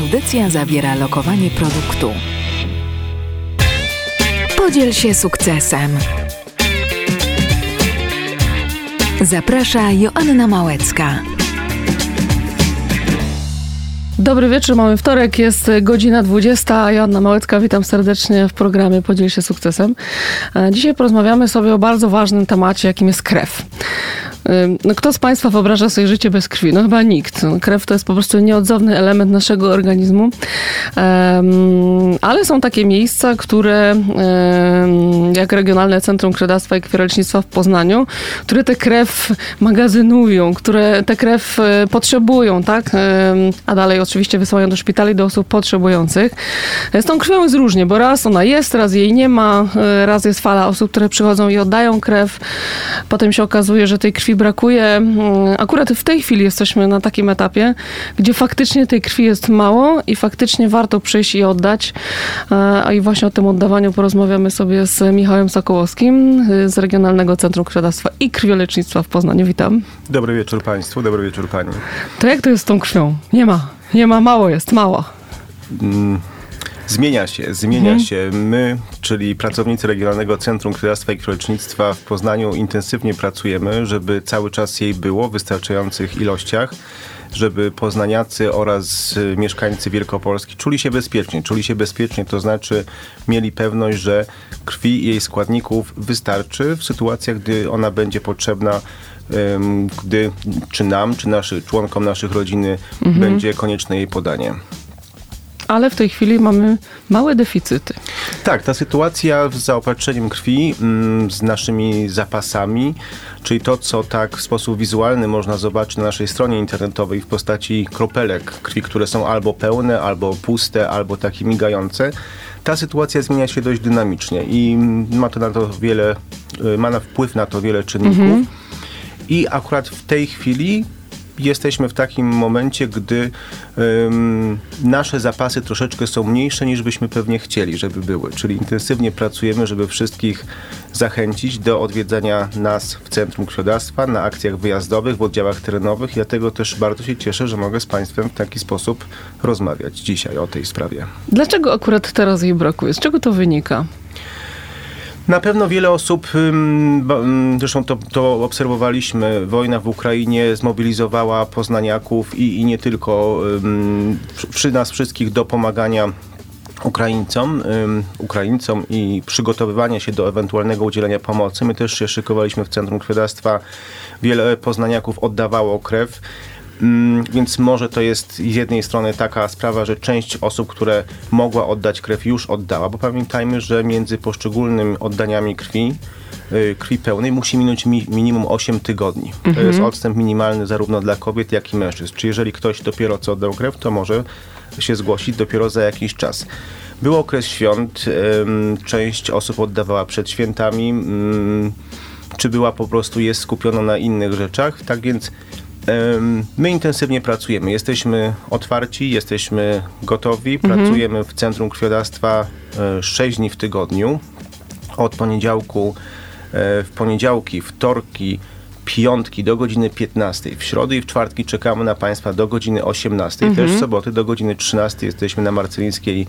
Audycja zawiera lokowanie produktu. Podziel się sukcesem. Zaprasza Joanna Małecka. Dobry wieczór, mamy wtorek, jest godzina 20. Joanna Małecka, witam serdecznie w programie Podziel się sukcesem. E, dzisiaj porozmawiamy sobie o bardzo ważnym temacie, jakim jest krew. No, kto z Państwa wyobraża sobie życie bez krwi? No chyba nikt. No, krew to jest po prostu nieodzowny element naszego organizmu. Ale są takie miejsca, które, jak Regionalne Centrum Krwiodawstwa i Krwiolecznictwa w Poznaniu, które tę krew magazynują, które tę krew e, potrzebują, tak? A dalej oczywiście wysyłają do szpitali do osób potrzebujących. Z tą krwią jest różnie, bo raz ona jest, raz jej nie ma, e, raz jest fala osób, które przychodzą i oddają krew. Potem się okazuje, że tej krwi brakuje. Mm, akurat w tej chwili jesteśmy na takim etapie, gdzie faktycznie tej krwi jest mało i faktycznie warto przyjść i oddać. E, a i właśnie o tym oddawaniu porozmawiamy sobie z Michałem Sokołowskim e, z Regionalnego Centrum Krwiodawstwa i Krwiolecznictwa w Poznaniu. Witam. Dobry wieczór Państwu, dobry wieczór Pani. To jak to jest z tą krwią? Nie ma, nie ma, mało jest, mało. Mm. Zmienia się, zmienia mhm. się. My, czyli pracownicy Regionalnego Centrum Krwiodawstwa i Krwiolecznictwa w Poznaniu intensywnie pracujemy, żeby cały czas jej było w wystarczających ilościach żeby poznaniacy oraz mieszkańcy Wielkopolski czuli się bezpiecznie. Czuli się bezpiecznie, to znaczy mieli pewność, że krwi i jej składników wystarczy w sytuacjach, gdy ona będzie potrzebna gdy czy nam, czy naszym członkom naszych rodziny mhm. będzie konieczne jej podanie ale w tej chwili mamy małe deficyty. Tak, ta sytuacja z zaopatrzeniem krwi, mm, z naszymi zapasami, czyli to, co tak w sposób wizualny można zobaczyć na naszej stronie internetowej w postaci kropelek krwi, które są albo pełne, albo puste, albo takie migające, ta sytuacja zmienia się dość dynamicznie i ma to na to wiele, y, ma na wpływ na to wiele czynników. Mhm. I akurat w tej chwili jesteśmy w takim momencie, gdy um, nasze zapasy troszeczkę są mniejsze niż byśmy pewnie chcieli, żeby były. Czyli intensywnie pracujemy, żeby wszystkich zachęcić do odwiedzania nas w Centrum Krwiodawstwa na akcjach wyjazdowych, w oddziałach terenowych. Ja tego też bardzo się cieszę, że mogę z Państwem w taki sposób rozmawiać dzisiaj o tej sprawie. Dlaczego akurat teraz jej brakuje? Z czego to wynika? Na pewno wiele osób, zresztą to, to obserwowaliśmy, wojna w Ukrainie zmobilizowała poznaniaków i, i nie tylko przy nas wszystkich do pomagania Ukraińcom, Ukraińcom i przygotowywania się do ewentualnego udzielenia pomocy. My też się szykowaliśmy w Centrum Krwiodawstwa. Wiele poznaniaków oddawało krew. Mm, więc może to jest z jednej strony taka sprawa, że część osób, które mogła oddać krew, już oddała, bo pamiętajmy, że między poszczególnymi oddaniami krwi, y, krwi pełnej musi minąć mi, minimum 8 tygodni. Mhm. To jest odstęp minimalny zarówno dla kobiet, jak i mężczyzn. Czy jeżeli ktoś dopiero co oddał krew, to może się zgłosić dopiero za jakiś czas. Był okres świąt, część osób oddawała przed świętami, czy była po prostu jest skupiona na innych rzeczach. Tak więc My intensywnie pracujemy, jesteśmy otwarci, jesteśmy gotowi, mhm. pracujemy w Centrum Krwiodawstwa 6 e, dni w tygodniu. Od poniedziałku, e, w poniedziałki, wtorki, piątki do godziny 15. W środę i w czwartki czekamy na Państwa do godziny 18. Mhm. Też w soboty do godziny 13 jesteśmy na Marcelińskiej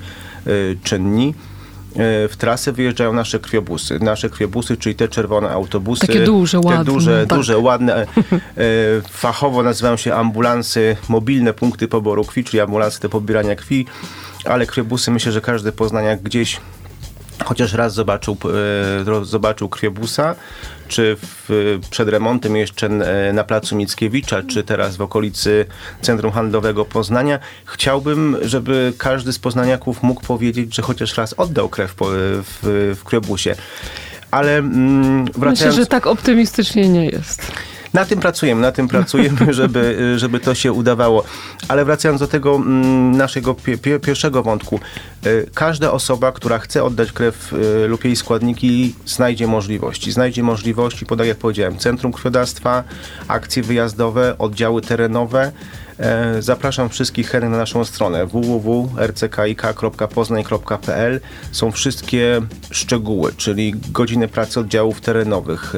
y, czynni. E, w trasę wyjeżdżają nasze krwiobusy. Nasze krwiobusy, czyli te czerwone autobusy. Takie duże, ładne. Te duże, tak. duże ładne. E, fachowo nazywają się ambulansy, mobilne punkty poboru krwi, czyli ambulansy do pobierania krwi, ale krwiobusy myślę, że każdy poznaniak gdzieś chociaż raz zobaczył, e, zobaczył krwiobusa, czy w, przed remontem jeszcze e, na placu Mickiewicza, czy teraz w okolicy Centrum Handlowego Poznania. Chciałbym, żeby każdy z poznaniaków mógł powiedzieć, że chociaż raz oddał krew w, w krwiobusie. Ale mm, wracając... Myślę, że tak optymistycznie nie jest. Na tym pracujemy, na tym pracujemy, żeby, żeby to się udawało. Ale wracając do tego mm, naszego pierwszego wątku. Y, każda osoba, która chce oddać krew y, lub jej składniki, znajdzie możliwości. Znajdzie możliwości, bo tak jak powiedziałem, Centrum Krwiodawstwa, akcje wyjazdowe, oddziały terenowe. E, zapraszam wszystkich chętnych na naszą stronę www.rckik.poznań.pl Są wszystkie szczegóły, czyli godziny pracy oddziałów terenowych,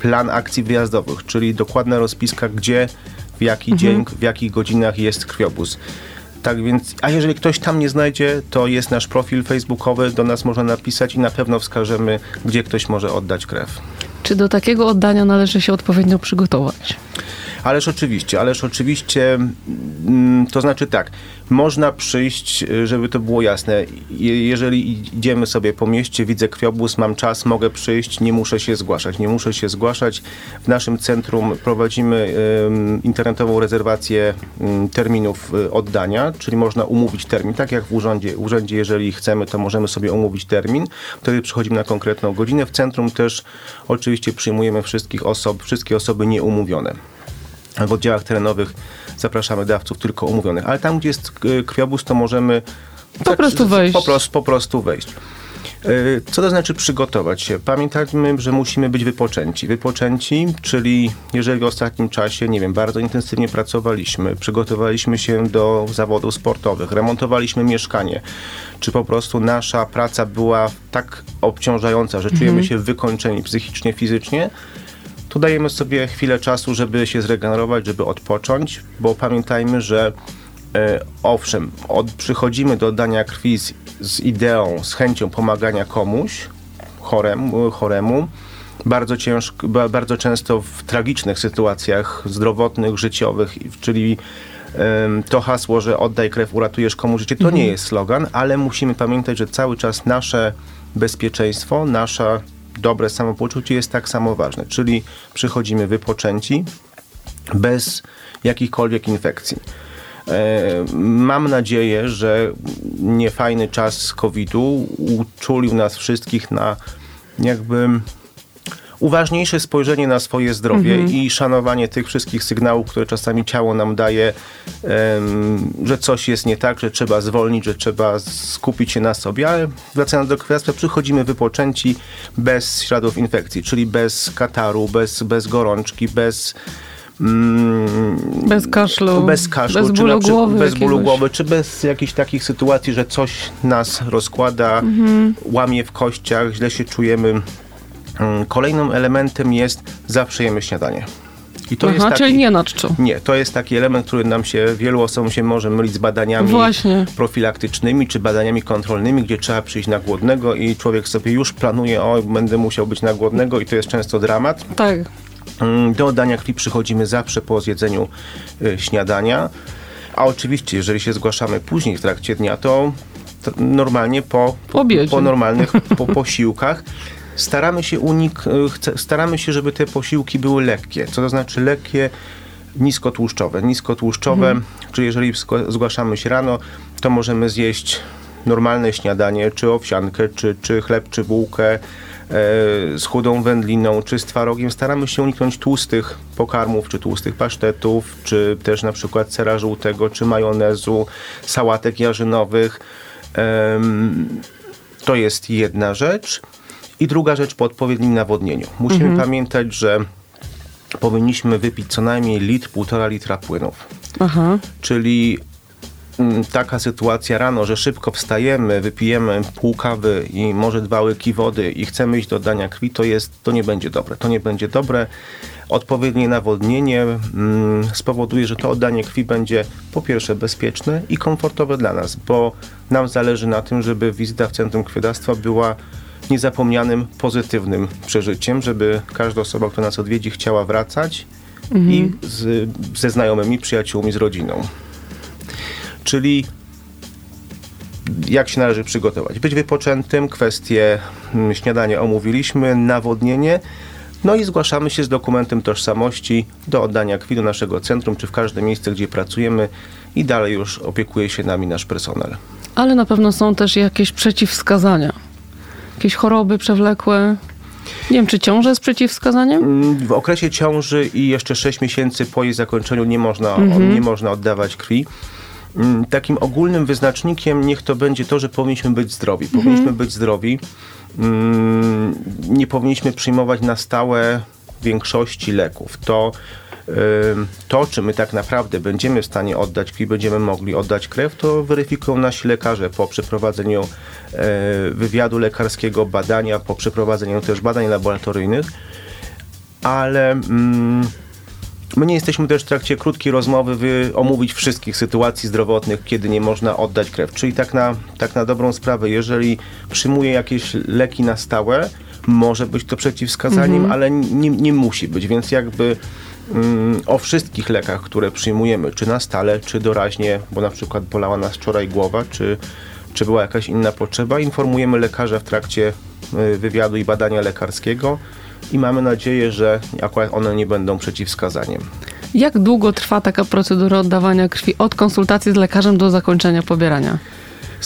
plan akcji wyjazdowych, czyli dokładna rozpiska, gdzie, w jaki mhm. dzień, w jakich godzinach jest krwiobóz Tak więc, a jeżeli ktoś tam nie znajdzie, to jest nasz profil facebookowy, do nas można napisać i na pewno wskażemy, gdzie ktoś może oddać krew. Czy do takiego oddania należy się odpowiednio przygotować? Ależ oczywiście, ależ oczywiście, mm, to znaczy tak, można przyjść, y, żeby to było jasne. Je- Jeżeli idziemy sobie po mieście, widzę krwiobóz, mam czas, mogę przyjść, nie muszę się zgłaszać. Nie muszę się zgłaszać. W naszym centrum prowadzimy internetową rezerwację terminów y, oddania, czyli można umówić termin. Tak jak w urzędzie, urzędzie, jeżeli chcemy, to możemy sobie umówić termin. Wtedy przychodzimy na konkretną godzinę. W centrum też oczywiście przyjmujemy wszystkich osób, wszystkie osoby nieumówione w oddziałach terenowych zapraszamy dawców tylko umówionych, ale tam, gdzie jest y, krwiobóz, to możemy Po prostu wejść. Po prostu, po prostu wejść. Y, Co to znaczy przygotować się? Pamiętajmy, że musimy być wypoczęci. Wypoczęci, czyli jeżeli w ostatnim czasie, nie wiem, bardzo intensywnie pracowaliśmy, przygotowaliśmy się do zawodów sportowych, remontowaliśmy mieszkanie, czy po prostu nasza praca była tak obciążająca, że czujemy się wykończeni psychicznie, fizycznie, tu dajemy sobie chwilę czasu, żeby się zregenerować, żeby odpocząć, bo pamiętajmy, że e, owszem, od, przychodzimy do oddania krwi z, z ideą, z chęcią pomagania komuś choremu, choremu bardzo ciężko, ba- bardzo często w tragicznych sytuacjach zdrowotnych, życiowych, czyli to hasło, że oddaj krew, uratujesz komuś życie, to nie jest slogan, ale musimy pamiętać, że cały czas nasze bezpieczeństwo, nasze dobre samopoczucie jest tak samo ważne, czyli przychodzimy wypoczęci, bez jakichkolwiek infekcji. E, Mam nadzieję, że niefajny czas COVID-u uczulił nas wszystkich na jakby uważniejsze spojrzenie na swoje zdrowie i szanowanie tych wszystkich sygnałów, które czasami ciało nam daje, em, że coś jest nie tak, że trzeba zwolnić, że trzeba skupić się na sobie, ale wracając do krwiarstwa, przychodzimy wypoczęci bez śladów infekcji, czyli bez kataru, bez, bez gorączki, bez mm, Bez kaszlu, bez kaszlu, bez czy bólu przykład głowy bez bólu głowy, czy bez jakichś takich sytuacji, że coś nas rozkłada, Mhm. łamie w kościach, źle się czujemy. Mm, Kolejnym elementem jest zawsze jemy śniadanie. I to Aha, jest taki, czyli nie na czczo. nie, to jest taki element, który nam się, wielu osobom się może mylić z badaniami Właśnie. profilaktycznymi czy badaniami kontrolnymi, gdzie trzeba przyjść na głodnego i człowiek sobie już planuje, o, będę musiał być na głodnego i to jest często dramat. Tak. Mm, Do oddania krwi przychodzimy zawsze po zjedzeniu y, śniadania. A oczywiście, jeżeli się zgłaszamy później w trakcie dnia, to, normalnie po, Po po normalnych po posiłkach. Staramy się unik, y, staramy się, żeby te posiłki były lekkie. Co to znaczy lekkie, niskotłuszczowe. Niskotłuszczowe, czyli jeżeli zgła- zgłaszamy się rano, to możemy zjeść normalne śniadanie, czy owsiankę, czy, czy chleb, czy bułkę e, z chudą wędliną, czy z twarogiem. Staramy się uniknąć tłustych pokarmów, czy tłustych pasztetów, czy też na przykład sera żółtego, czy majonezu, sałatek jarzynowych. Em, to jest jedna rzecz. I druga rzecz po odpowiednim nawodnieniu. Musimy pamiętać, że powinniśmy wypić co najmniej litr, półtora litra płynów. Aha. Czyli mm, taka sytuacja rano, że szybko wstajemy, wypijemy pół kawy i może dwa łyki wody i chcemy iść do oddania krwi, to, jest, to nie będzie dobre. To nie będzie dobre. Odpowiednie nawodnienie mm, spowoduje, że to oddanie krwi będzie po pierwsze bezpieczne i komfortowe dla nas, bo nam zależy na tym, żeby wizyta w Centrum Krwiodawstwa była niezapomnianym, pozytywnym przeżyciem, żeby każda osoba, która nas odwiedzi, chciała wracać i z, ze znajomymi, przyjaciółmi, z rodziną. Czyli jak się należy przygotować? Być wypoczętym, kwestie mm, śniadania omówiliśmy, nawodnienie, no i zgłaszamy się z dokumentem tożsamości do oddania krwi do naszego centrum, czy w każde miejsce, gdzie pracujemy i dalej już opiekuje się nami nasz personel. Ale na pewno są też jakieś przeciwwskazania. Jakieś choroby przewlekłe. Nie wiem, czy ciąża jest przeciwwskazaniem? W okresie ciąży i jeszcze 6 miesięcy po jej zakończeniu nie można, nie można oddawać krwi. Mm, Takim ogólnym wyznacznikiem niech to będzie to, że powinniśmy być zdrowi. Powinniśmy być zdrowi. Mm, Nie powinniśmy przyjmować na stałe większości leków. To, to, czy my tak naprawdę będziemy w stanie oddać krwi, będziemy mogli oddać krew, to weryfikują nasi lekarze po przeprowadzeniu e, wywiadu lekarskiego, badania, po przeprowadzeniu też badań laboratoryjnych ale mm, My nie jesteśmy też w trakcie krótkiej rozmowy wy, omówić wszystkich sytuacji zdrowotnych, kiedy nie można oddać krew. Czyli tak na, tak na dobrą sprawę, jeżeli przyjmuje jakieś leki na stałe, może być to przeciwwskazaniem, Mhm. ale nie, nie musi być, więc jakby mm, o wszystkich lekach, które przyjmujemy, czy na stale, czy doraźnie, bo na przykład bolała nas wczoraj głowa, czy, czy była jakaś inna potrzeba, informujemy lekarza w trakcie y, wywiadu i badania lekarskiego i mamy nadzieję, że akurat one nie będą przeciwwskazaniem. Jak długo trwa taka procedura oddawania krwi od konsultacji z lekarzem do zakończenia pobierania?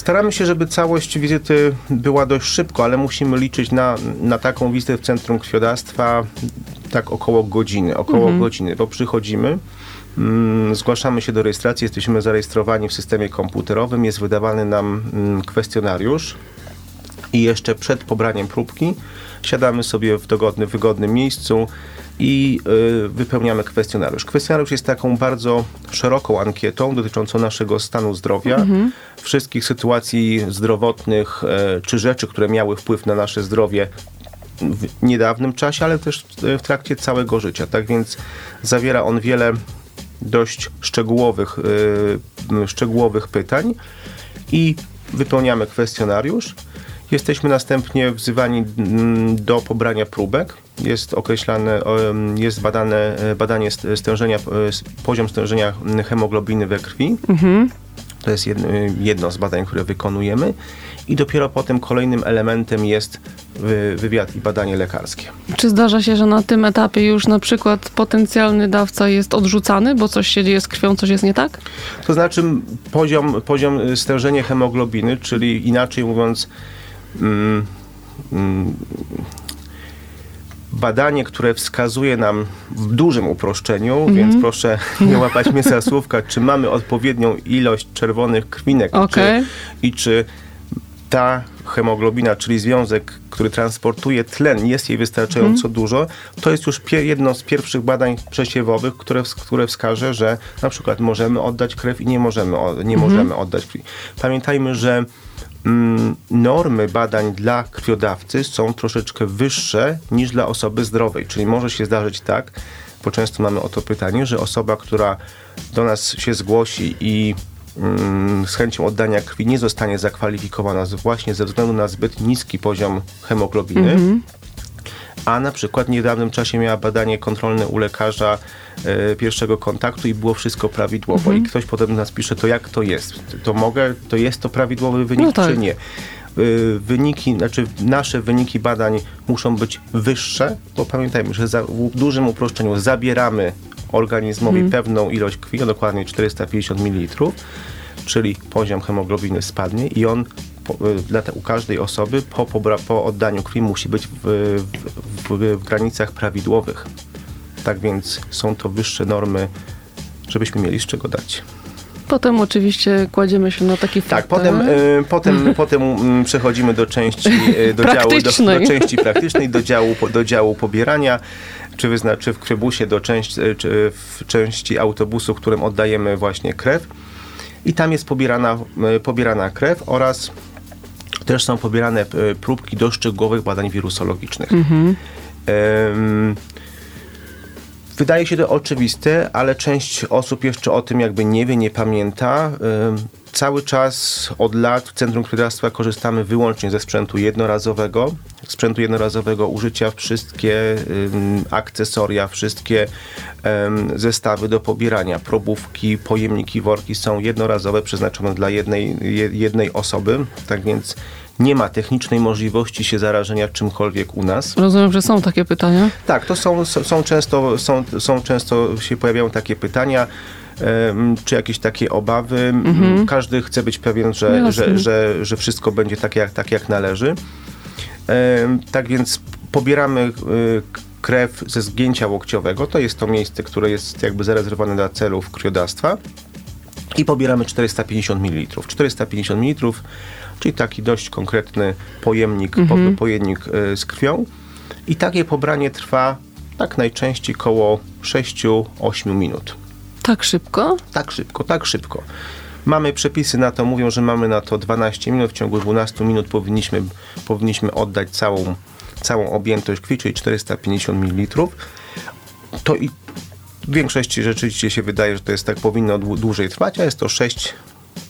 Staramy się, żeby całość wizyty była dość szybko, ale musimy liczyć na, na taką wizytę w Centrum Krwiodawstwa tak około godziny, około godziny, bo przychodzimy, mm, zgłaszamy się do rejestracji, jesteśmy zarejestrowani w systemie komputerowym, jest wydawany nam mm, kwestionariusz i jeszcze przed pobraniem próbki siadamy sobie w dogodnym, wygodnym miejscu i y, wypełniamy kwestionariusz. Kwestionariusz jest taką bardzo szeroką ankietą dotyczącą naszego stanu zdrowia, wszystkich sytuacji zdrowotnych e, czy rzeczy, które miały wpływ na nasze zdrowie w niedawnym czasie, ale też e, w trakcie całego życia. Tak więc zawiera on wiele dość szczegółowych, y, szczegółowych pytań i wypełniamy kwestionariusz. Jesteśmy następnie wzywani do pobrania próbek. Jest określane, jest badane e, badanie st- stężenia, e, poziom stężenia hemoglobiny we krwi. To jest jedno, jedno z badań, które wykonujemy. I dopiero potem kolejnym elementem jest wy- wywiad i badanie lekarskie. Czy zdarza się, że na tym etapie już na przykład potencjalny dawca jest odrzucany, bo coś się dzieje z krwią, coś jest nie tak? To znaczy poziom, poziom stężenia hemoglobiny, czyli inaczej mówiąc mm, mm, badanie, które wskazuje nam w dużym uproszczeniu, więc proszę nie łapać mnie za słówka, czy mamy odpowiednią ilość czerwonych krwinek Okej. czy, i czy ta hemoglobina, czyli związek, który transportuje tlen, jest jej wystarczająco dużo, to jest już jedno z pierwszych badań przesiewowych, które, które wskaże, że na przykład możemy oddać krew i nie możemy, nie możemy oddać krwi. Pamiętajmy, że mm, normy badań dla krwiodawcy są troszeczkę wyższe niż dla osoby zdrowej, czyli może się zdarzyć tak, bo często mamy o to pytanie, że osoba, która do nas się zgłosi i mm, z chęcią oddania krwi nie zostanie zakwalifikowana właśnie ze względu na zbyt niski poziom hemoglobiny. A na przykład w niedawnym czasie miała badanie kontrolne u lekarza e, pierwszego kontaktu i było wszystko prawidłowo. I ktoś potem nas pisze, to jak to jest? To mogę, to jest to prawidłowy wynik, No tak. czy nie? Y, Wyniki, znaczy nasze wyniki badań muszą być wyższe, bo pamiętajmy, że za, w dużym uproszczeniu zabieramy organizmowi pewną ilość krwi, dokładnie 450 ml, czyli poziom hemoglobiny spadnie i on po, y, dla te, u każdej osoby po, pobra, po oddaniu krwi musi być w, w, w, w granicach prawidłowych. Tak więc są to wyższe normy, żebyśmy mieli z czego dać. Potem oczywiście kładziemy się na taki Tak, fotel. potem, y, potem, potem mm, przechodzimy do części, y, do, działu, do, Praktycznej. do części praktycznej, do działu, do działu pobierania, czy, wyzna, czy w krebusie do części, y, czy w części autobusu, którym oddajemy właśnie krew. I tam jest pobierana, pobierana krew oraz też są pobierane y, próbki do szczegółowych badań wirusologicznych. Em, Wydaje się to oczywiste, ale część osób jeszcze o tym jakby nie wie, nie pamięta. Ym, Cały czas od lat w Centrum Krwiodawstwa korzystamy wyłącznie ze sprzętu jednorazowego. Sprzętu jednorazowego użycia wszystkie ym, akcesoria, wszystkie ym, zestawy do pobierania, probówki, pojemniki, worki są jednorazowe, przeznaczone dla jednej, je, jednej osoby. Tak więc nie ma technicznej możliwości się zarażenia czymkolwiek u nas. Rozumiem, że są takie pytania. Tak, to są, są, często, są, są często się pojawiają takie pytania, czy jakieś takie obawy. M, Każdy chce być pewien, że, Jasne. że, że, że wszystko będzie tak jak, tak, jak należy. Tak więc pobieramy y, krew ze zgięcia łokciowego. To jest to miejsce, które jest jakby zarezerwowane dla celów krwiodawstwa. I pobieramy 450 ml. 450 ml, czyli taki dość konkretny pojemnik, po, pojemnik y, z krwią. I takie pobranie trwa tak najczęściej koło 6-8 minut. Tak szybko? Tak szybko, tak szybko. Mamy przepisy na to, mówią, że mamy na to 12 minut. W ciągu 12 minut powinniśmy, powinniśmy oddać całą, całą objętość krwi, czyli 450 ml. To i W większości rzeczywiście się wydaje, że to jest tak powinno dłużej trwać, a jest to 6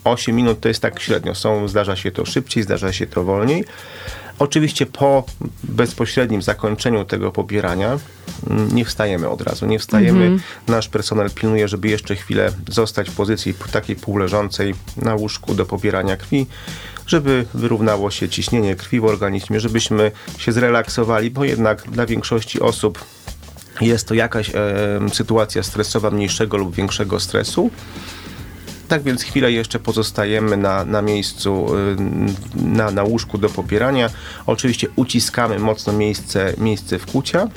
8 minut to jest tak średnio. Są, zdarza się to szybciej, zdarza się to wolniej. Oczywiście po bezpośrednim zakończeniu tego pobierania mm, nie wstajemy od razu, nie wstajemy. -hmm. Nasz personel pilnuje, żeby jeszcze chwilę zostać w pozycji takiej półleżącej na łóżku do pobierania krwi, żeby wyrównało się ciśnienie krwi w organizmie, żebyśmy się zrelaksowali, bo jednak dla większości osób jest to jakaś e, sytuacja stresowa mniejszego lub większego stresu. Tak więc chwilę jeszcze pozostajemy na, na miejscu, y, na, na łóżku do pobierania. Oczywiście uciskamy mocno miejsce, miejsce wkucia,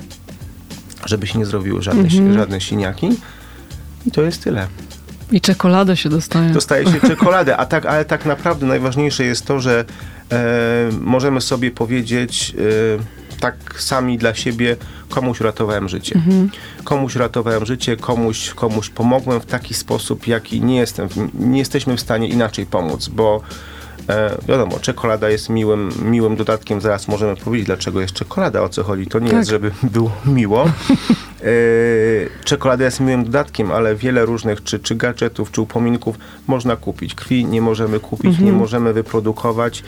żeby się nie zrobiły żadne, mhm. żadne siniaki. I to jest tyle. I czekoladę się dostaje. Dostaje się czekoladę, a tak, ale tak naprawdę najważniejsze jest to, że e, możemy sobie powiedzieć e, tak sami dla siebie, komuś uratowałem życie. Mhm. Komuś uratowałem życie, komuś, komuś pomogłem w taki sposób, jaki nie jestem, nie jesteśmy w stanie inaczej pomóc, bo E, wiadomo, czekolada jest miłym, miłym dodatkiem. Zaraz możemy powiedzieć, dlaczego jest czekolada, o co chodzi. To nie tak. jest, żeby było miło. E, czekolada jest miłym dodatkiem, ale wiele różnych, czy, czy gadżetów, czy upominków można kupić. Krwi nie możemy kupić, mhm. nie możemy wyprodukować.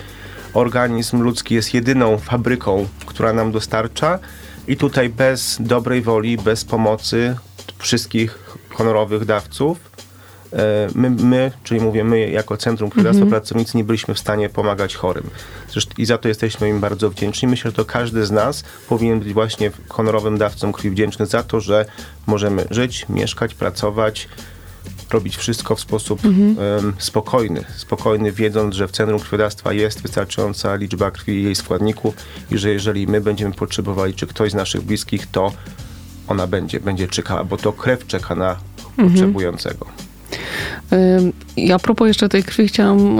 Organizm ludzki jest jedyną fabryką, która nam dostarcza i tutaj bez dobrej woli, bez pomocy wszystkich honorowych dawców, e, my, my czyli mówię my jako Centrum Krwiodawstwa -hmm. Pracownicy nie byliśmy w stanie pomagać chorym. Zresztą, I za to jesteśmy im bardzo wdzięczni. Myślę, że to każdy z nas powinien być właśnie honorowym dawcą krwi wdzięczny za to, że możemy żyć, mieszkać, pracować, robić wszystko w sposób mhm. um, spokojny. Spokojny, wiedząc, że w centrum krwiodawstwa jest wystarczająca liczba krwi i jej składników i że jeżeli my będziemy potrzebowali, czy ktoś z naszych bliskich, to ona będzie, będzie czekała, bo to krew czeka na mhm. potrzebującego. I a propos jeszcze tej krwi chciałam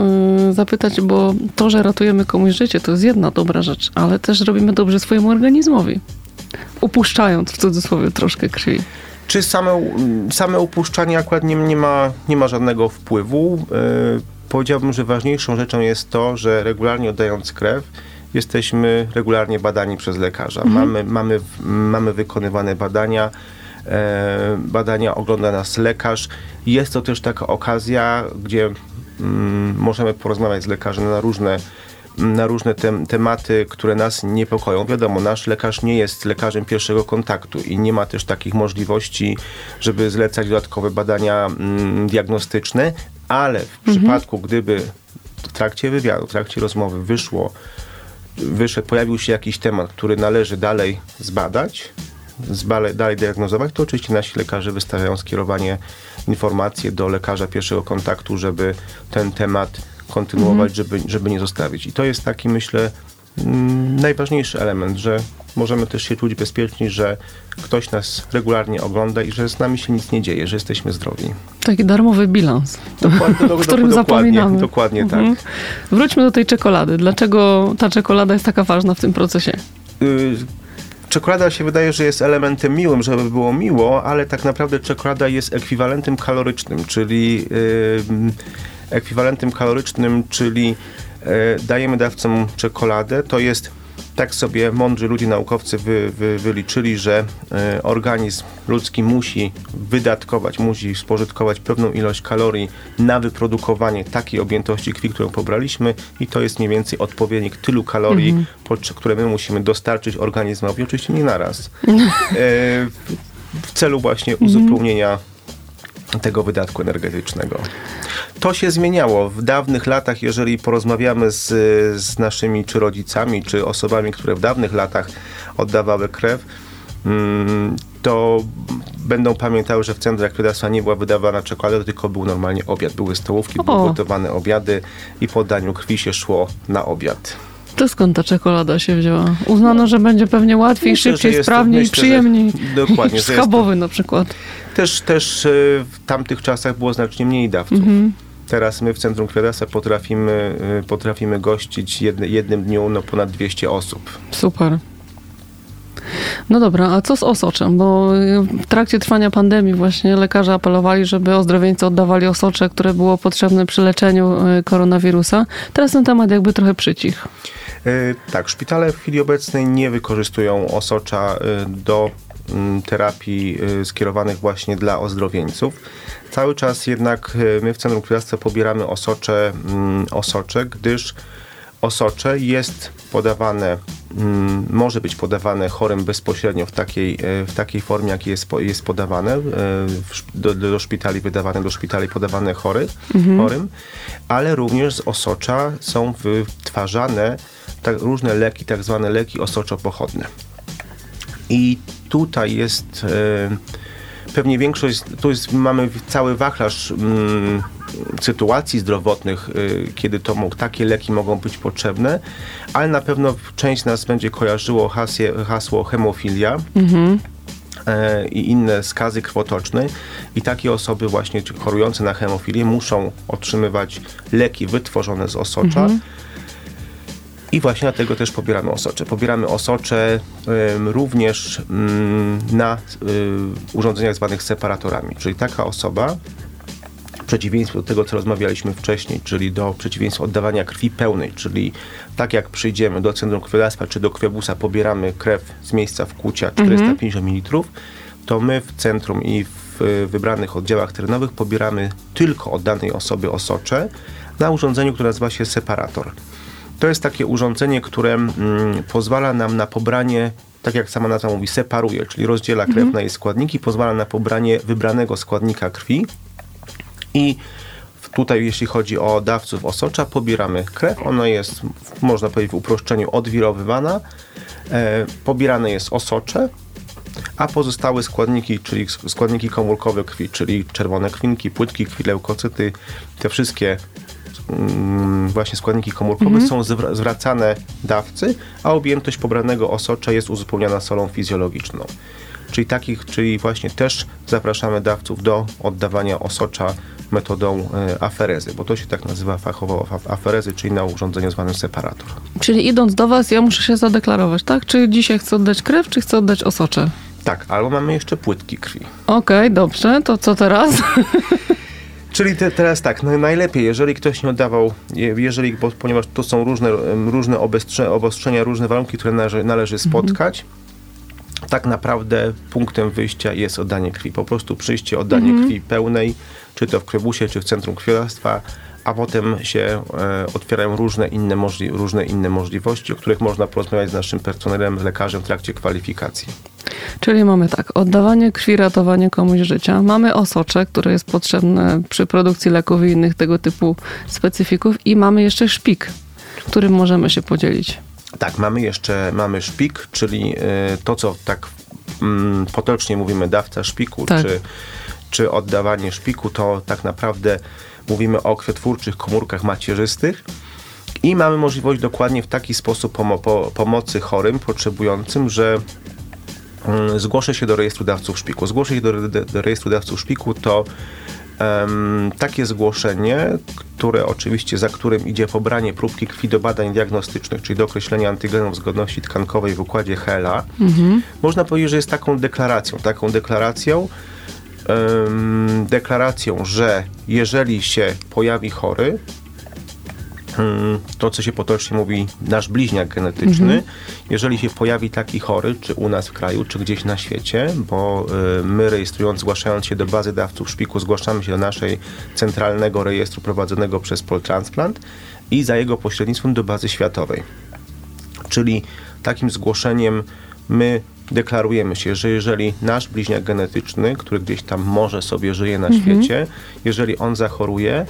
y, zapytać, bo to, że ratujemy komuś życie, to jest jedna dobra rzecz, ale też robimy dobrze swojemu organizmowi, upuszczając w cudzysłowie troszkę krwi. Czy same, same upuszczanie akurat nie, nie, ma, nie ma żadnego wpływu? Yy, powiedziałbym, że ważniejszą rzeczą jest to, że regularnie oddając krew, jesteśmy regularnie badani przez lekarza. Mhm. Mamy, mamy, mamy wykonywane badania, e, badania ogląda nas lekarz. Jest to też taka okazja, gdzie mm, możemy porozmawiać z lekarzem na różne na różne te, tematy, które nas niepokoją. Wiadomo, nasz lekarz nie jest lekarzem pierwszego kontaktu i nie ma też takich możliwości, żeby zlecać dodatkowe badania mm, diagnostyczne, ale w mhm. przypadku, gdyby w trakcie wywiadu, w trakcie rozmowy wyszło, wyszedł, pojawił się jakiś temat, który należy dalej zbadać, zbale, dalej diagnozować, to oczywiście nasi lekarze wystawiają skierowanie, informacje do lekarza pierwszego kontaktu, żeby ten temat kontynuować, mhm. żeby, żeby nie zostawić. I to jest taki, myślę, mm, najważniejszy element, że możemy też się czuć bezpieczni, że ktoś nas regularnie ogląda i że z nami się nic nie dzieje, że jesteśmy zdrowi. Taki darmowy bilans, dokładnie, do, w którym do, zapominamy. Dokładnie mhm. tak. Wróćmy do tej czekolady. Dlaczego ta czekolada jest taka ważna w tym procesie? Y czekolada się wydaje, że jest elementem miłym, żeby było miło, ale tak naprawdę czekolada jest ekwiwalentem kalorycznym, czyli ekwiwalentem kalorycznym, czyli e, dajemy dawcom czekoladę, to jest tak sobie mądrzy ludzie, naukowcy wy, wy, wyliczyli, że e, organizm ludzki musi wydatkować, musi spożytkować pewną ilość kalorii na wyprodukowanie takiej objętości krwi, którą pobraliśmy i to jest mniej więcej odpowiednik tylu kalorii, mm -hmm. które my musimy dostarczyć organizmowi, oczywiście nie naraz, e, w celu właśnie uzupełnienia mm -hmm tego wydatku energetycznego. To się zmieniało. W dawnych latach, jeżeli porozmawiamy z, z naszymi czy rodzicami, czy osobami, które w dawnych latach oddawały krew, mm, to będą pamiętały, że w centrum krwiodawstwa nie była wydawana czekolada, tylko był normalnie obiad. Były stołówki, były gotowane obiady i po daniu krwi się szło na obiad. To skąd ta czekolada się wzięła? Uznano, że będzie pewnie łatwiej, myślę, szybciej, sprawniej, myślę, przyjemniej. Że, dokładnie. Schabowy na przykład. Też, też e, w tamtych czasach było znacznie mniej dawców. Mhm. Teraz my w Centrum Krwiodawstwa potrafimy, e, potrafimy gościć jedny, jednym dniu no, ponad 200 osób. Super. No dobra, a co z osoczem? Bo w trakcie trwania pandemii właśnie lekarze apelowali, żeby ozdrowieńcy oddawali osocze, które było potrzebne przy leczeniu e, koronawirusa. Teraz ten temat jakby trochę przycichł. Tak, szpitale w chwili obecnej nie wykorzystują osocza do mm, terapii y, skierowanych właśnie dla ozdrowieńców. Cały czas jednak my w Centrum Krwiodawstwa pobieramy osocze, mm, osocze, gdyż osocze jest podawane, mm, może być podawane chorym bezpośrednio w takiej, e, w takiej formie, jakiej jest, jest podawane, e, do, do szpitali wydawane, do szpitali podawane chory, chorym, ale również z osocza są wytwarzane tak, różne leki, tak zwane leki osoczopochodne. I tutaj jest e, pewnie większość, tu jest, mamy cały wachlarz mm, sytuacji zdrowotnych, y, kiedy to takie leki mogą być potrzebne, ale na pewno część nas będzie kojarzyło hasie, hasło hemofilia. e, I inne skazy krwotoczne, i takie osoby, właśnie chorujące na hemofilię, muszą otrzymywać leki wytworzone z osocza, i właśnie dlatego też pobieramy osocze. Pobieramy osocze ym, również ym, na y, urządzeniach zwanych separatorami. Czyli taka osoba, w przeciwieństwie do tego, co rozmawialiśmy wcześniej, czyli do przeciwieństwa oddawania krwi pełnej, czyli tak jak przyjdziemy do centrum krwiodawstwa czy do krwiobusa, pobieramy krew z miejsca wkłucia 450 ml, to my w centrum i w y, wybranych oddziałach terenowych pobieramy tylko od danej osoby osocze na urządzeniu, które nazywa się separator. To jest takie urządzenie, które mm, pozwala nam na pobranie, tak jak sama nazwa mówi, separuje, czyli rozdziela krew na jej składniki, pozwala na pobranie wybranego składnika krwi i tutaj, jeśli chodzi o dawców osocza, pobieramy krew. Ona jest, można powiedzieć, w uproszczeniu odwirowywana. E, pobierane jest osocze, a pozostałe składniki, czyli sk- składniki komórkowe krwi, czyli czerwone krwinki, płytki krwi, leukocyty, te wszystkie właśnie składniki komórkowe są zwra- zwracane dawcy, a objętość pobranego osocza jest uzupełniana solą fizjologiczną. Czyli takich, czyli właśnie też zapraszamy dawców do oddawania osocza metodą e, aferezy, bo to się tak nazywa fachowo af- aferezy, czyli na urządzeniu zwanym separator. Czyli idąc do was, ja muszę się zadeklarować, tak? Czy dzisiaj chcę oddać krew, czy chcę oddać osocze? Tak, albo mamy jeszcze płytki krwi. Okej, dobrze, to co teraz? Czyli te, teraz tak, no najlepiej, jeżeli ktoś nie oddawał, je- jeżeli, bo, ponieważ to są różne, różne obestrze, obostrzenia, różne warunki, które należy, należy spotkać, tak naprawdę punktem wyjścia jest oddanie krwi. Po prostu przyjście, oddanie krwi pełnej, czy to w krwiobusie, czy w centrum krwiodawstwa, a potem się e, otwierają różne inne, możli- różne inne możliwości, o których można porozmawiać z naszym personelem, lekarzem w trakcie kwalifikacji. Czyli mamy tak, oddawanie krwi, ratowanie komuś życia. Mamy osocze, które jest potrzebne przy produkcji leków i innych tego typu specyfików i mamy jeszcze szpik, którym możemy się podzielić. Tak, mamy jeszcze mamy szpik, czyli y, to, co tak mm, potocznie mówimy dawca szpiku, Tak. czy, czy oddawanie szpiku, to tak naprawdę mówimy o krwiotwórczych komórkach macierzystych. I mamy możliwość dokładnie w taki sposób pomo- po, pomocy chorym, potrzebującym, że zgłoszę się do rejestru dawców szpiku. Zgłoszę się do, do, do rejestru dawców szpiku to em, takie zgłoszenie, które oczywiście za którym idzie pobranie próbki krwi do badań diagnostycznych, czyli do określenia antygenów zgodności tkankowej w układzie HeLa, można powiedzieć, że jest taką deklaracją, taką deklaracją, em, deklaracją, że jeżeli się pojawi chory, mm, to, co się potocznie mówi, nasz bliźniak genetyczny, jeżeli się pojawi taki chory, czy u nas w kraju, czy gdzieś na świecie, bo y, my rejestrując, zgłaszając się do bazy dawców szpiku, zgłaszamy się do naszej centralnego rejestru prowadzonego przez Poltransplant i za jego pośrednictwem do bazy światowej. Czyli takim zgłoszeniem my deklarujemy się, że jeżeli nasz bliźniak genetyczny, który gdzieś tam może sobie żyje na świecie, jeżeli on zachoruje,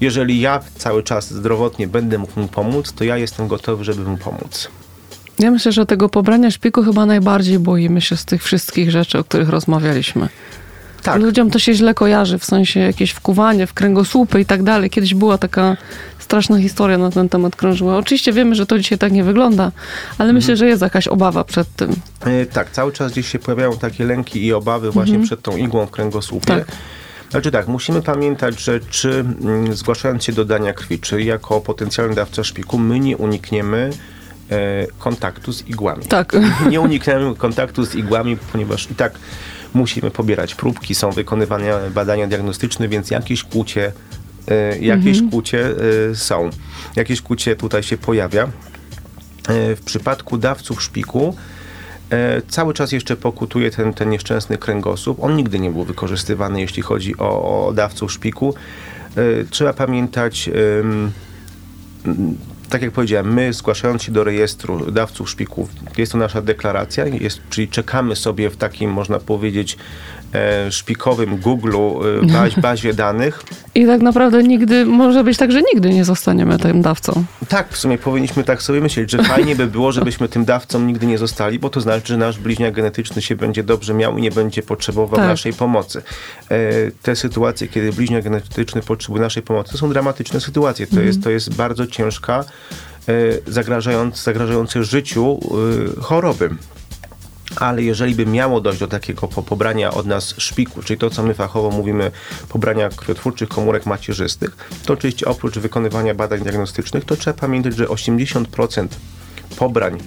jeżeli ja cały czas zdrowotnie będę mógł mu pomóc, to ja jestem gotowy, żeby mu pomóc. Ja myślę, że tego pobrania szpiku chyba najbardziej boimy się z tych wszystkich rzeczy, o których rozmawialiśmy. Tak, Ludziom to się źle kojarzy, w sensie jakieś wkuwanie w kręgosłupy i tak dalej. Kiedyś była taka straszna historia na ten temat krążyła. Oczywiście wiemy, że to dzisiaj tak nie wygląda, ale myślę, że jest jakaś obawa przed tym. E, tak, cały czas gdzieś się pojawiają takie lęki i obawy właśnie przed tą igłą w kręgosłupie. Mhm. Tak. Znaczy tak, musimy pamiętać, że czy mm, zgłaszając się do dania krwi, czy jako potencjalny dawca szpiku, my nie unikniemy e, kontaktu z igłami. Tak. Nie unikniemy kontaktu z igłami, ponieważ i tak musimy pobierać próbki, są wykonywane badania diagnostyczne, więc jakieś kłucie, e, jakieś kłucie e, są. Jakieś kłucie tutaj się pojawia. W przypadku dawców szpiku cały czas jeszcze pokutuje ten, ten nieszczęsny kręgosłup. On nigdy nie był wykorzystywany, jeśli chodzi o, o dawców szpiku. E, trzeba pamiętać, tak jak powiedziałem, my zgłaszając się do rejestru dawców szpików, jest to nasza deklaracja, jest, czyli czekamy sobie w takim, można powiedzieć, e, szpikowym Google'u, e, bazie, bazie danych. I tak naprawdę nigdy, może być tak, że nigdy nie zostaniemy tym dawcą. Tak, w sumie powinniśmy tak sobie myśleć, że fajnie by było, żebyśmy tym dawcą nigdy nie zostali, bo to znaczy, że nasz bliźniak genetyczny się będzie dobrze miał i nie będzie potrzebował tak. naszej pomocy. E, te sytuacje, kiedy bliźniak genetyczny potrzebuje naszej pomocy, to są dramatyczne sytuacje. To, mhm. jest, to jest bardzo ciężka, zagrażające, zagrażające życiu choroby ale jeżeli by miało dojść do takiego pobrania od nas szpiku, czyli to, co my fachowo mówimy, pobrania krwiotwórczych komórek macierzystych, to oczywiście oprócz wykonywania badań diagnostycznych, to trzeba pamiętać, że 80% pobrań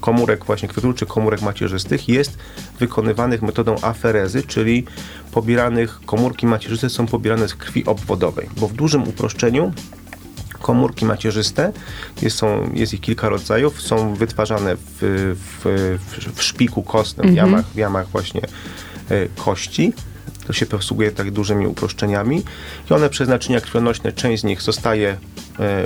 komórek, właśnie krwiotwórczych komórek macierzystych jest wykonywanych metodą aferezy, czyli pobieranych komórki macierzyste są pobierane z krwi obwodowej, bo w dużym uproszczeniu komórki macierzyste, jest, są, jest ich kilka rodzajów, są wytwarzane w, w, w szpiku kostnym, w, mhm. jamach, w jamach właśnie e, kości. To się posługuje tak dużymi uproszczeniami i one przez naczynia krwionośne, część z nich zostaje e,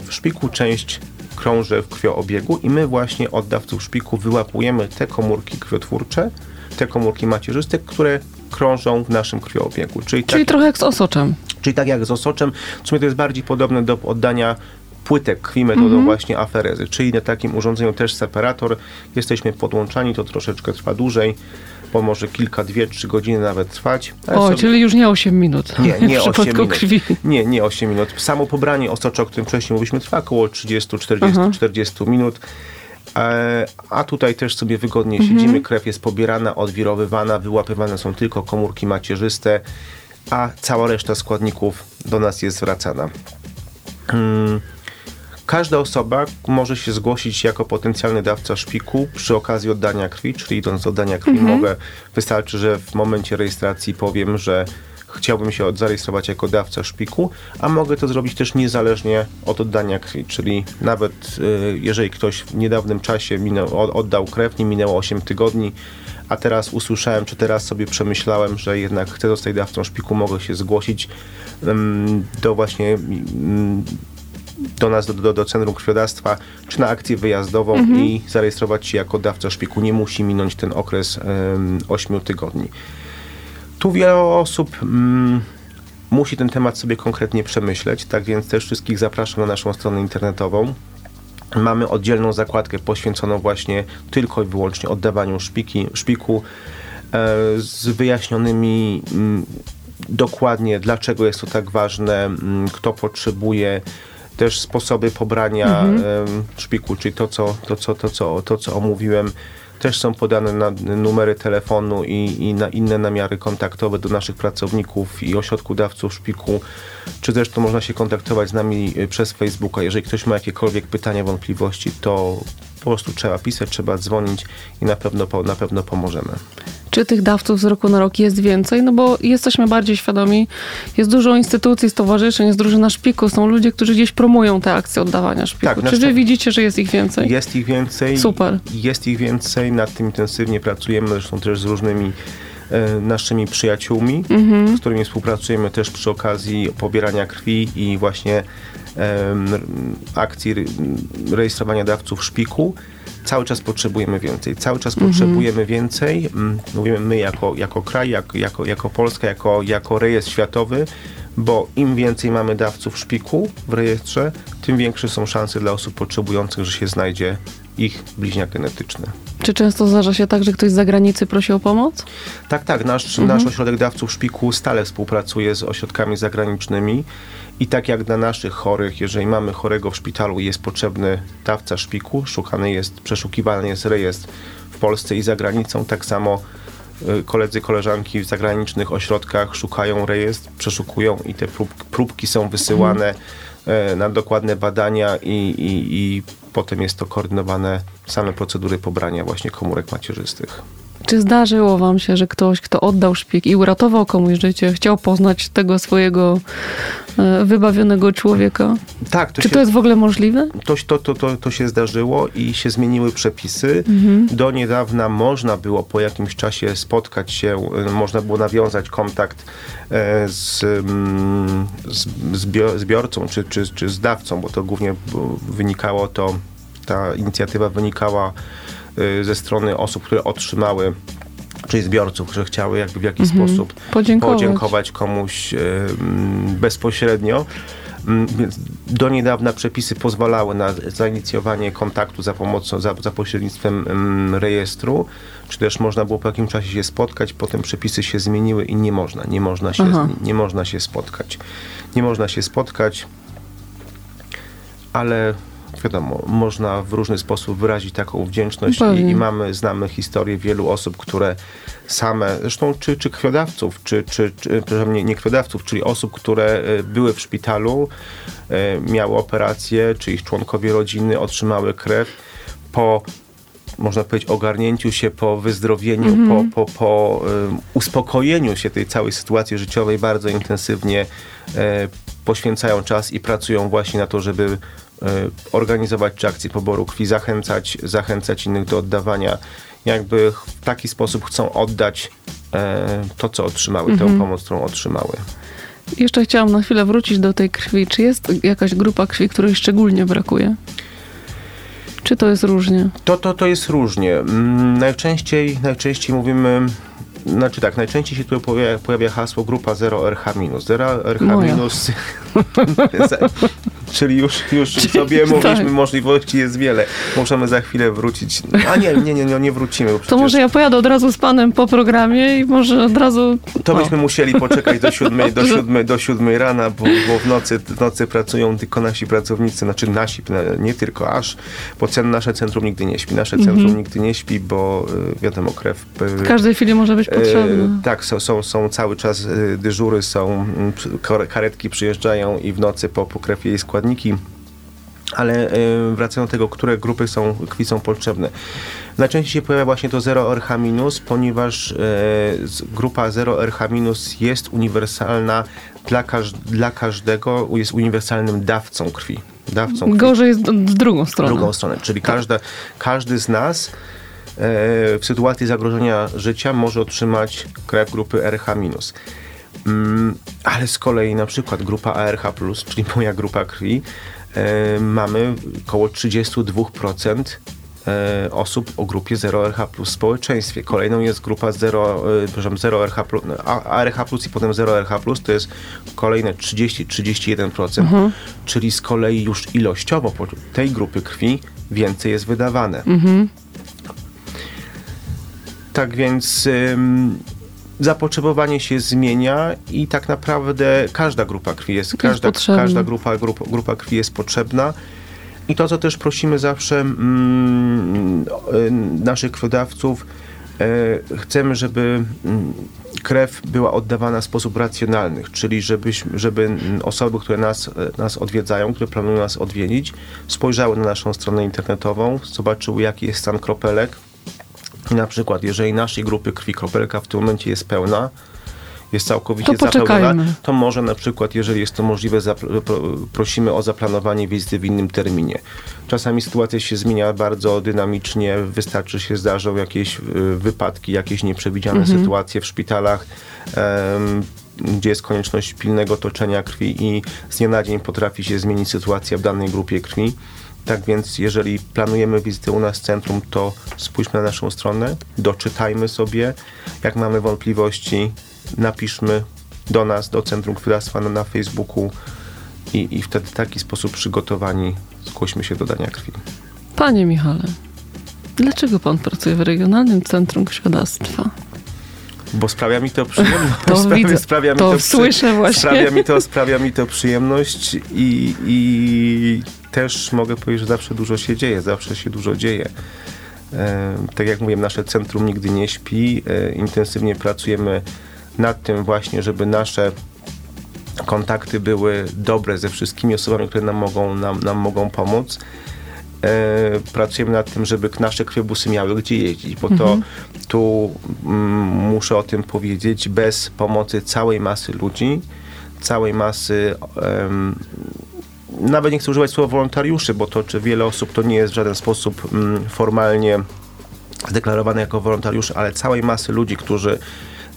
w szpiku, część krąży w krwioobiegu i my właśnie od dawców szpiku wyłapujemy te komórki krwiotwórcze, te komórki macierzyste, które krążą w naszym krwioobiegu. Czyli, Czyli tak, trochę jak z osoczem. Czyli tak jak z osoczem, w sumie to jest bardziej podobne do oddania płytek krwi metodą mm -hmm. właśnie aferezy, czyli na takim urządzeniu też separator. Jesteśmy podłączani, to troszeczkę trwa dłużej, bo może kilka, dwie, trzy godziny nawet trwać. O, sobie... czyli już nie 8 minut. Nie, nie 8 minut. Krwi. Nie, nie 8 minut. Samo pobranie osocza, o którym wcześniej mówiliśmy, trwa około 30, 40, uh -huh. 40 minut. E, a tutaj też sobie wygodnie mhm. siedzimy, krew jest pobierana, odwirowywana, wyłapywane są tylko komórki macierzyste, a cała reszta składników do nas jest zwracana. Hmm. Każda osoba może się zgłosić jako potencjalny dawca szpiku przy okazji oddania krwi, czyli idąc do oddania krwi mhm. mogę, wystarczy, że w momencie rejestracji powiem, że chciałbym się zarejestrować jako dawca szpiku, a mogę to zrobić też niezależnie od oddania krwi, czyli nawet y, jeżeli ktoś w niedawnym czasie minął, oddał krew, nie minęło 8 tygodni, a teraz usłyszałem, czy teraz sobie przemyślałem, że jednak chcę zostać dawcą szpiku, mogę się zgłosić do właśnie do nas, do, do, do Centrum Krwiodawstwa, czy na akcję wyjazdową mhm. i zarejestrować się jako dawca szpiku. Nie musi minąć ten okres um, 8 tygodni. Tu wiele osób um, musi ten temat sobie konkretnie przemyśleć, tak więc też wszystkich zapraszam na naszą stronę internetową. Mamy oddzielną zakładkę poświęconą właśnie tylko i wyłącznie oddawaniu szpiki, szpiku e, z wyjaśnionymi mm, dokładnie, dlaczego jest to tak ważne, mm, kto potrzebuje, też sposoby pobrania mhm. szpiku, czyli to co, to, co, to, co, to, co omówiłem. Też są podane na numery telefonu i, i na inne namiary kontaktowe do naszych pracowników i ośrodku dawców szpiku, czy zresztą można się kontaktować z nami y, przez Facebooka. Jeżeli ktoś ma jakiekolwiek pytania, wątpliwości, to po prostu trzeba pisać, trzeba dzwonić i na pewno, na pewno pomożemy czy tych dawców z roku na rok jest więcej, no bo jesteśmy bardziej świadomi, jest dużo instytucji, stowarzyszeń, jest drużyna szpiku, są ludzie, którzy gdzieś promują te akcje oddawania szpiku. Tak, czy wy widzicie, że jest ich więcej? Jest ich więcej. Super. Jest ich więcej, nad tym intensywnie pracujemy, zresztą też z różnymi e, naszymi przyjaciółmi, mhm. z którymi współpracujemy też przy okazji pobierania krwi i właśnie akcji rejestrowania dawców szpiku cały czas potrzebujemy więcej. Cały czas mhm. potrzebujemy więcej. Mm, mówimy my jako, jako kraj, jako, jako, jako Polska, jako, jako rejestr światowy, bo im więcej mamy dawców szpiku w rejestrze, tym większe są szanse dla osób potrzebujących, że się znajdzie ich bliźniak genetyczny. Czy często zdarza się tak, że ktoś z zagranicy prosi o pomoc? Tak, tak. Nasz, mhm. nasz ośrodek dawców szpiku stale współpracuje z ośrodkami zagranicznymi i tak jak dla naszych chorych, jeżeli mamy chorego w szpitalu i jest potrzebny dawca szpiku, szukany jest, przeszukiwany jest rejestr w Polsce i za granicą, tak samo y, koledzy, koleżanki w zagranicznych ośrodkach szukają rejestr, przeszukują i te prób, próbki są wysyłane mhm. na dokładne badania i, i, i potem jest to koordynowane same procedury pobrania właśnie komórek macierzystych. Czy zdarzyło wam się, że ktoś, kto oddał szpik i uratował komuś życie, chciał poznać tego swojego e, wybawionego człowieka? Tak, to Czy się, to jest w ogóle możliwe? to, to, to, to, to się zdarzyło i się zmieniły przepisy. Mhm. Do niedawna można było po jakimś czasie spotkać się, y, można było nawiązać kontakt e, z, mm, z zbio- zbiorcą czy, czy, czy z dawcą, bo to głównie wynikało to, ta inicjatywa wynikała ze strony osób, które otrzymały czyli zbiorców, że chciały jakby w jakiś sposób Podziękować. podziękować komuś e, mm, bezpośrednio. Mm, Więc do niedawna przepisy pozwalały na zainicjowanie kontaktu za pomocą, za, za pośrednictwem mm, rejestru, czy też można było po jakimś czasie się spotkać, potem przepisy się zmieniły i nie można, nie można się, Aha. nie można się spotkać. Nie można się spotkać, ale wiadomo, można w różny sposób wyrazić taką wdzięczność i, i mamy, znamy historię wielu osób, które same, zresztą czy, czy krwiodawców, czy, czy, czy przepraszam, nie, nie krwiodawców, czyli osób, które e, były w szpitalu, e, miały operację, czy ich członkowie rodziny otrzymały krew po można powiedzieć, ogarnięciu się po wyzdrowieniu, po, po, po em, uspokojeniu się tej całej sytuacji życiowej bardzo intensywnie e, poświęcają czas i pracują właśnie na to, żeby organizować czy akcje poboru krwi, zachęcać, zachęcać innych do oddawania. Jakby w taki sposób chcą oddać e, to, co otrzymały, tę pomoc, którą otrzymały. Jeszcze chciałam na chwilę wrócić do tej krwi. Czy jest jakaś grupa krwi, której szczególnie brakuje? Czy to jest różnie? To, to, to jest różnie. Mm, Najczęściej, najczęściej mówimy, znaczy tak, najczęściej się tu pojawia, pojawia hasło grupa 0RH-. 0RH- Moja. czyli już, już sobie tak. mówiliśmy, możliwości jest wiele. Możemy za chwilę wrócić. A nie, nie, nie, nie, nie wrócimy. Bo To przecież może ja pojadę od razu z panem po programie i może od razu... to byśmy musieli poczekać do siódmej, do siódmej, do siódmej rana, bo, bo w, nocy, w nocy pracują tylko nasi pracownicy, znaczy nasi, nie tylko aż, bo cen, nasze centrum nigdy nie śpi. Nasze Mhm. centrum nigdy nie śpi, bo y, wiadomo, krew... y, W każdej chwili może być potrzebna. E, tak, są, są, są cały czas dyżury, są mm, karetki przyjeżdżają i w nocy po, po krew jej składniki. Ale e, wracając do tego, które grupy są, krwi są potrzebne. Najczęściej się pojawia właśnie to 0RH-, ponieważ e, z- grupa 0RH- jest uniwersalna dla, każ- dla każdego, jest uniwersalnym dawcą krwi. Dawcą krwi Gorzej jest w drugą stronę. drugą stronę. Czyli każda, każdy z nas e, w sytuacji zagrożenia życia może otrzymać krew grupy RH-. Mm, ale z kolei na przykład grupa ARH+, czyli moja grupa krwi, e, mamy około 32% e, osób o grupie 0RH w społeczeństwie. Kolejną jest grupa 0, e, przepraszam, 0RH, a- ARH i potem 0RH, to jest kolejne 30-31%, czyli z kolei już ilościowo tej grupy krwi więcej jest wydawane. Tak więc ym, zapotrzebowanie się zmienia i tak naprawdę każda grupa krwi jest, każda, potrzebna. każda grupa, grupa, grupa krwi jest potrzebna. I to, co też prosimy zawsze mm, y, naszych krwiodawców, e, chcemy, żeby mm, krew była oddawana w sposób racjonalny, czyli żeby mm, osoby, które nas, nas odwiedzają, które planują nas odwiedzić, spojrzały na naszą stronę internetową, zobaczyły, jaki jest stan kropelek, i na przykład, jeżeli naszej grupy krwi kropelka w tym momencie jest pełna, jest całkowicie To zapełniona, to może na przykład, jeżeli jest to możliwe, prosimy o zaplanowanie wizyty w innym terminie. Czasami sytuacja się zmienia bardzo dynamicznie, wystarczy że się zdarzą jakieś y, wypadki, jakieś nieprzewidziane sytuacje w szpitalach, em, gdzie jest konieczność pilnego toczenia krwi i z dnia na dzień potrafi się zmienić sytuacja w danej grupie krwi. Tak więc, jeżeli planujemy wizytę u nas w centrum, to spójrzmy na naszą stronę, doczytajmy sobie. Jak mamy wątpliwości, napiszmy do nas, do Centrum Krwiodawstwa na, na Facebooku i, i wtedy w taki sposób przygotowani zgłośmy się do dania krwi. Panie Michale, dlaczego pan pracuje w Regionalnym Centrum Krwiodawstwa? Bo sprawia mi to przyjemność. To sprawia, widzę, sprawia mi to przy- słyszę właśnie. Sprawia mi to, sprawia mi to przyjemność i, i też mogę powiedzieć, że zawsze dużo się dzieje, zawsze się dużo dzieje. Tak jak mówiłem, nasze centrum nigdy nie śpi. E, intensywnie pracujemy nad tym właśnie, żeby nasze kontakty były dobre ze wszystkimi osobami, które nam mogą, nam, nam mogą pomóc. e, pracujemy nad tym, żeby nasze krwiobusy miały gdzie jeździć, bo to tu mm, muszę o tym powiedzieć, bez pomocy całej masy ludzi, całej masy em, nawet nie chcę używać słowa wolontariuszy, bo to czy wiele osób to nie jest w żaden sposób mm, formalnie zdeklarowane jako wolontariusze, ale całej masy ludzi, którzy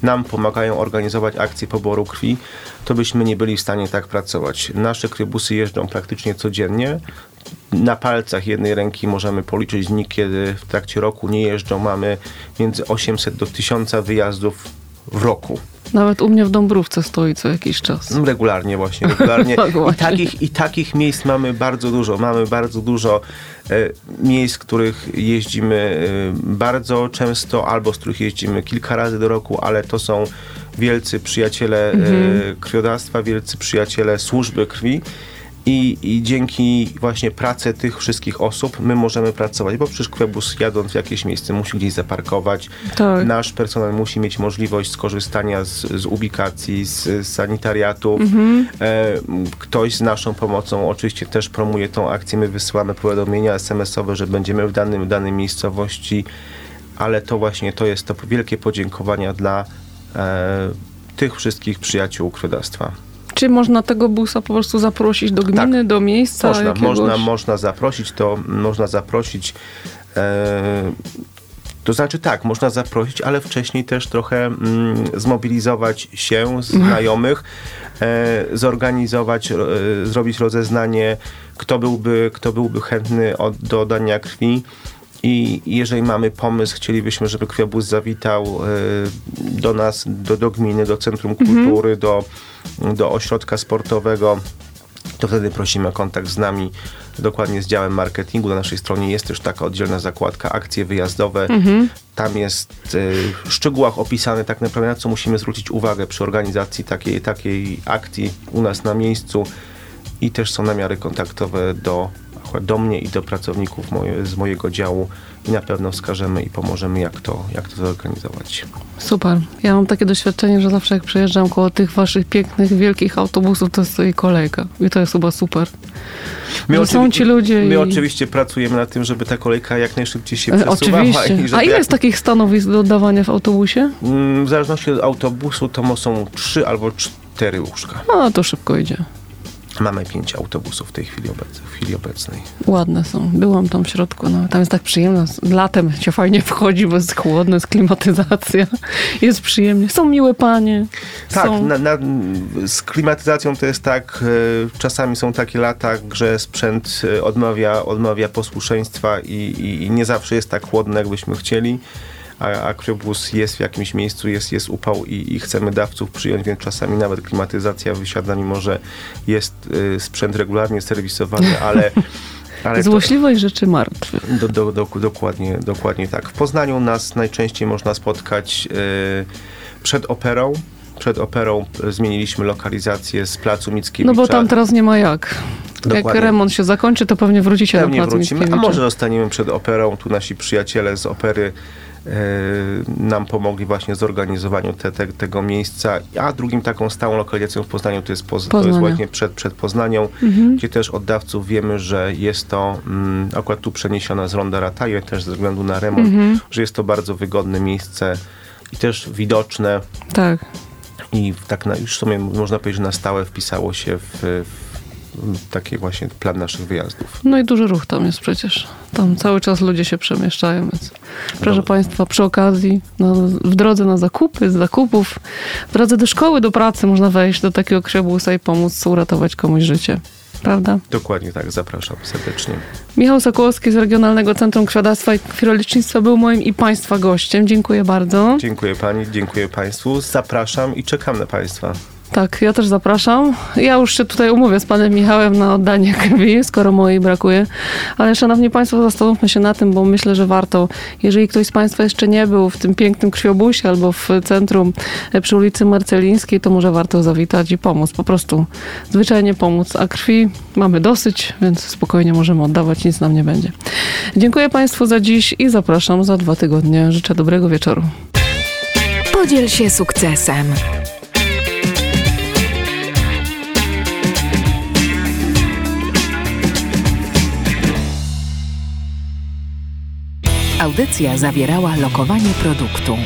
nam pomagają organizować akcje poboru krwi, to byśmy nie byli w stanie tak pracować. Nasze krybusy jeżdżą praktycznie codziennie. Na palcach jednej ręki możemy policzyć dni, kiedy w trakcie roku nie jeżdżą. Mamy między 800 do 1000 wyjazdów w roku. Nawet u mnie w Dąbrówce stoi co jakiś czas. Regularnie właśnie, regularnie. Tak I, takich, I takich miejsc mamy bardzo dużo. Mamy bardzo dużo e, miejsc, których jeździmy e, bardzo często, albo z których jeździmy kilka razy do roku, ale to są wielcy przyjaciele e, krwiodawstwa, wielcy przyjaciele służby krwi. I, I dzięki właśnie pracy tych wszystkich osób my możemy pracować, bo przecież Kwebus jadąc w jakieś miejsce musi gdzieś zaparkować. Tak. Nasz personel musi mieć możliwość skorzystania z, z ubikacji, z, z sanitariatów. E, m, ktoś z naszą pomocą oczywiście też promuje tą akcję. My wysyłamy powiadomienia SMS-owe, że będziemy w danym, danej miejscowości, ale to właśnie to jest to wielkie podziękowania dla e, tych wszystkich przyjaciół krwiodawstwa. Czy można tego busa po prostu zaprosić do gminy, do miejsca Można, jakiegoś? można, można zaprosić, to można zaprosić. E, to znaczy tak, można zaprosić, ale wcześniej też trochę mm, zmobilizować się, znajomych, e, zorganizować, e, zrobić rozeznanie, kto byłby, kto byłby chętny od, do dania krwi. I jeżeli mamy pomysł, chcielibyśmy, żeby krwiobóz zawitał e, do nas, do, do gminy, do Centrum Kultury, do, do ośrodka sportowego, to wtedy prosimy o kontakt z nami, dokładnie z działem marketingu. Na naszej stronie jest też taka oddzielna zakładka akcje wyjazdowe. Tam jest y, w szczegółach opisane tak naprawdę na co musimy zwrócić uwagę przy organizacji takiej, takiej akcji u nas na miejscu i też są namiary kontaktowe do, do mnie i do pracowników moje, z mojego działu i na pewno wskażemy i pomożemy jak to, jak to zorganizować. Super. Ja mam takie doświadczenie, że zawsze jak przejeżdżam koło tych waszych pięknych, wielkich autobusów, to stoi kolejka. I to jest chyba super. Że są ci ludzie My i... oczywiście pracujemy nad tym, żeby ta kolejka jak najszybciej się E, przesuwała. Oczywiście. A ile jak jest takich stanowisk do oddawania w autobusie? Mm, W zależności od autobusu to są trzy albo cztery łóżka. No to szybko idzie. Mamy pięć autobusów w tej chwili, obec- w chwili obecnej. Ładne są. Byłam tam w środku. No. Tam jest tak przyjemno. Latem się fajnie wchodzi, bo jest chłodno, jest klimatyzacja. Jest przyjemnie. Są miłe panie. Tak, są... na, na, z klimatyzacją to jest tak, e, czasami są takie lata, że sprzęt e, odmawia, odmawia posłuszeństwa i, i, i nie zawsze jest tak chłodno, jakbyśmy chcieli. A, a krwiobóz jest w jakimś miejscu, jest, jest upał i, i chcemy dawców przyjąć, więc czasami nawet klimatyzacja wysiada, mimo że jest e, sprzęt regularnie serwisowany, ale... ale to- Złośliwość rzeczy martwych. Do, do, do, dokładnie, dokładnie tak. W Poznaniu nas najczęściej można spotkać e, przed operą. Przed operą zmieniliśmy lokalizację z placu Mickiewicza. No bo tam teraz nie ma jak. Jak Dokładnie. remont się zakończy, to pewnie wrócicie Pewnie na plac wrócimy, a może zostaniemy przed operą. Tu nasi przyjaciele z opery nam pomogli właśnie w zorganizowaniu te, te, tego miejsca. A drugim taką stałą lokalizacją w Poznaniu to jest, poz, to jest właśnie przed, przed Poznanią, Mhm. gdzie też od dawców wiemy, że jest to mm, akurat tu przeniesione z Ronda Rataje, też ze względu na remont, Mhm. że jest to bardzo wygodne miejsce i też widoczne Tak. i tak na, już w sumie można powiedzieć, że na stałe wpisało się w, w taki właśnie plan naszych wyjazdów. No i duży ruch tam jest przecież. Tam cały czas ludzie się przemieszczają, więc proszę Dobra. Państwa, przy okazji, no, w drodze na zakupy, z zakupów, w drodze do szkoły, do pracy można wejść do takiego krzebusa i pomóc uratować komuś życie. Prawda? Dokładnie tak, zapraszam serdecznie. Michał Sokołowski z Regionalnego Centrum Krwiodawstwa i Krwiolecznictwa był moim i Państwa gościem. Dziękuję bardzo. Dziękuję Pani, dziękuję Państwu, zapraszam i czekam na Państwa. Tak, ja też zapraszam. Ja już się tutaj umówię z panem Michałem na oddanie krwi, skoro mojej brakuje. Ale szanowni państwo, zastanówmy się na tym, bo myślę, że warto. Jeżeli ktoś z państwa jeszcze nie był w tym pięknym krwiobusie albo w centrum e, przy ulicy Marcelińskiej, to może warto zawitać i pomóc. Po prostu zwyczajnie pomóc. A krwi mamy dosyć, więc spokojnie możemy oddawać, nic nam nie będzie. Dziękuję państwu za dziś i zapraszam za dwa tygodnie. Życzę dobrego wieczoru. Podziel się sukcesem. Audycja zawierała lokowanie produktu.